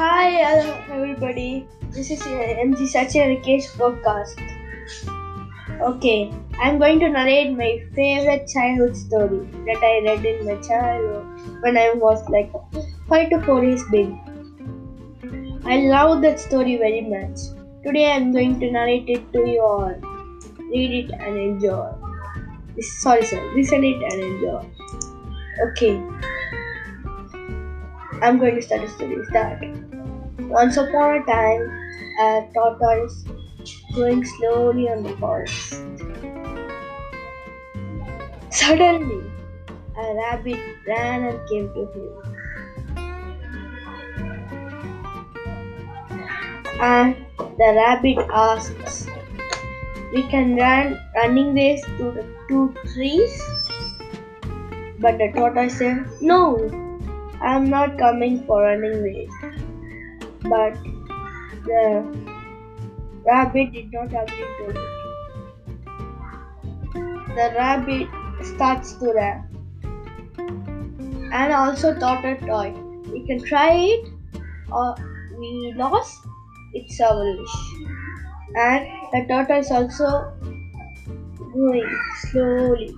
Hi, everybody. This is uh, MG Sachin Rakesh podcast. Okay, I'm going to narrate my favorite childhood story that I read in my childhood when I was like five to four years big. I love that story very much. Today I'm going to narrate it to you all. Read it and enjoy. Sorry, sir. Listen it and enjoy. Okay. I'm going to start the story. Start. Once upon a time, a tortoise going slowly on the forest. Suddenly, a rabbit ran and came to him. And the rabbit asks, We can run running race to the two trees? But the tortoise said, No, I am not coming for running race. But the rabbit did not agree to it. The rabbit starts to run and also thought a toy. We can try it or we lost, it's our wish. And the tortoise also going slowly.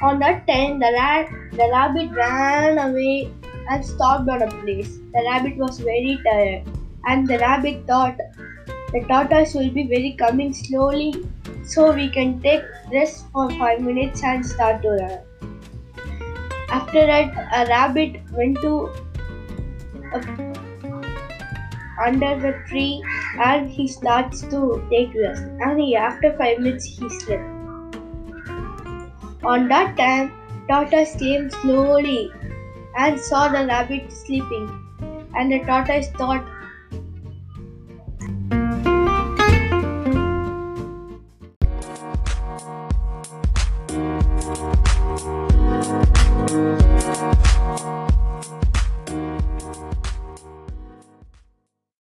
On that time, the, rat, the rabbit ran away and stopped on a place. The rabbit was very tired, and the rabbit thought the tortoise will be very coming slowly, so we can take rest for five minutes and start to run. After that, a rabbit went to a, under the tree and he starts to take rest. And he, after five minutes, he slept. On that time, tortoise came slowly and saw the rabbit sleeping. And the tortoise thought,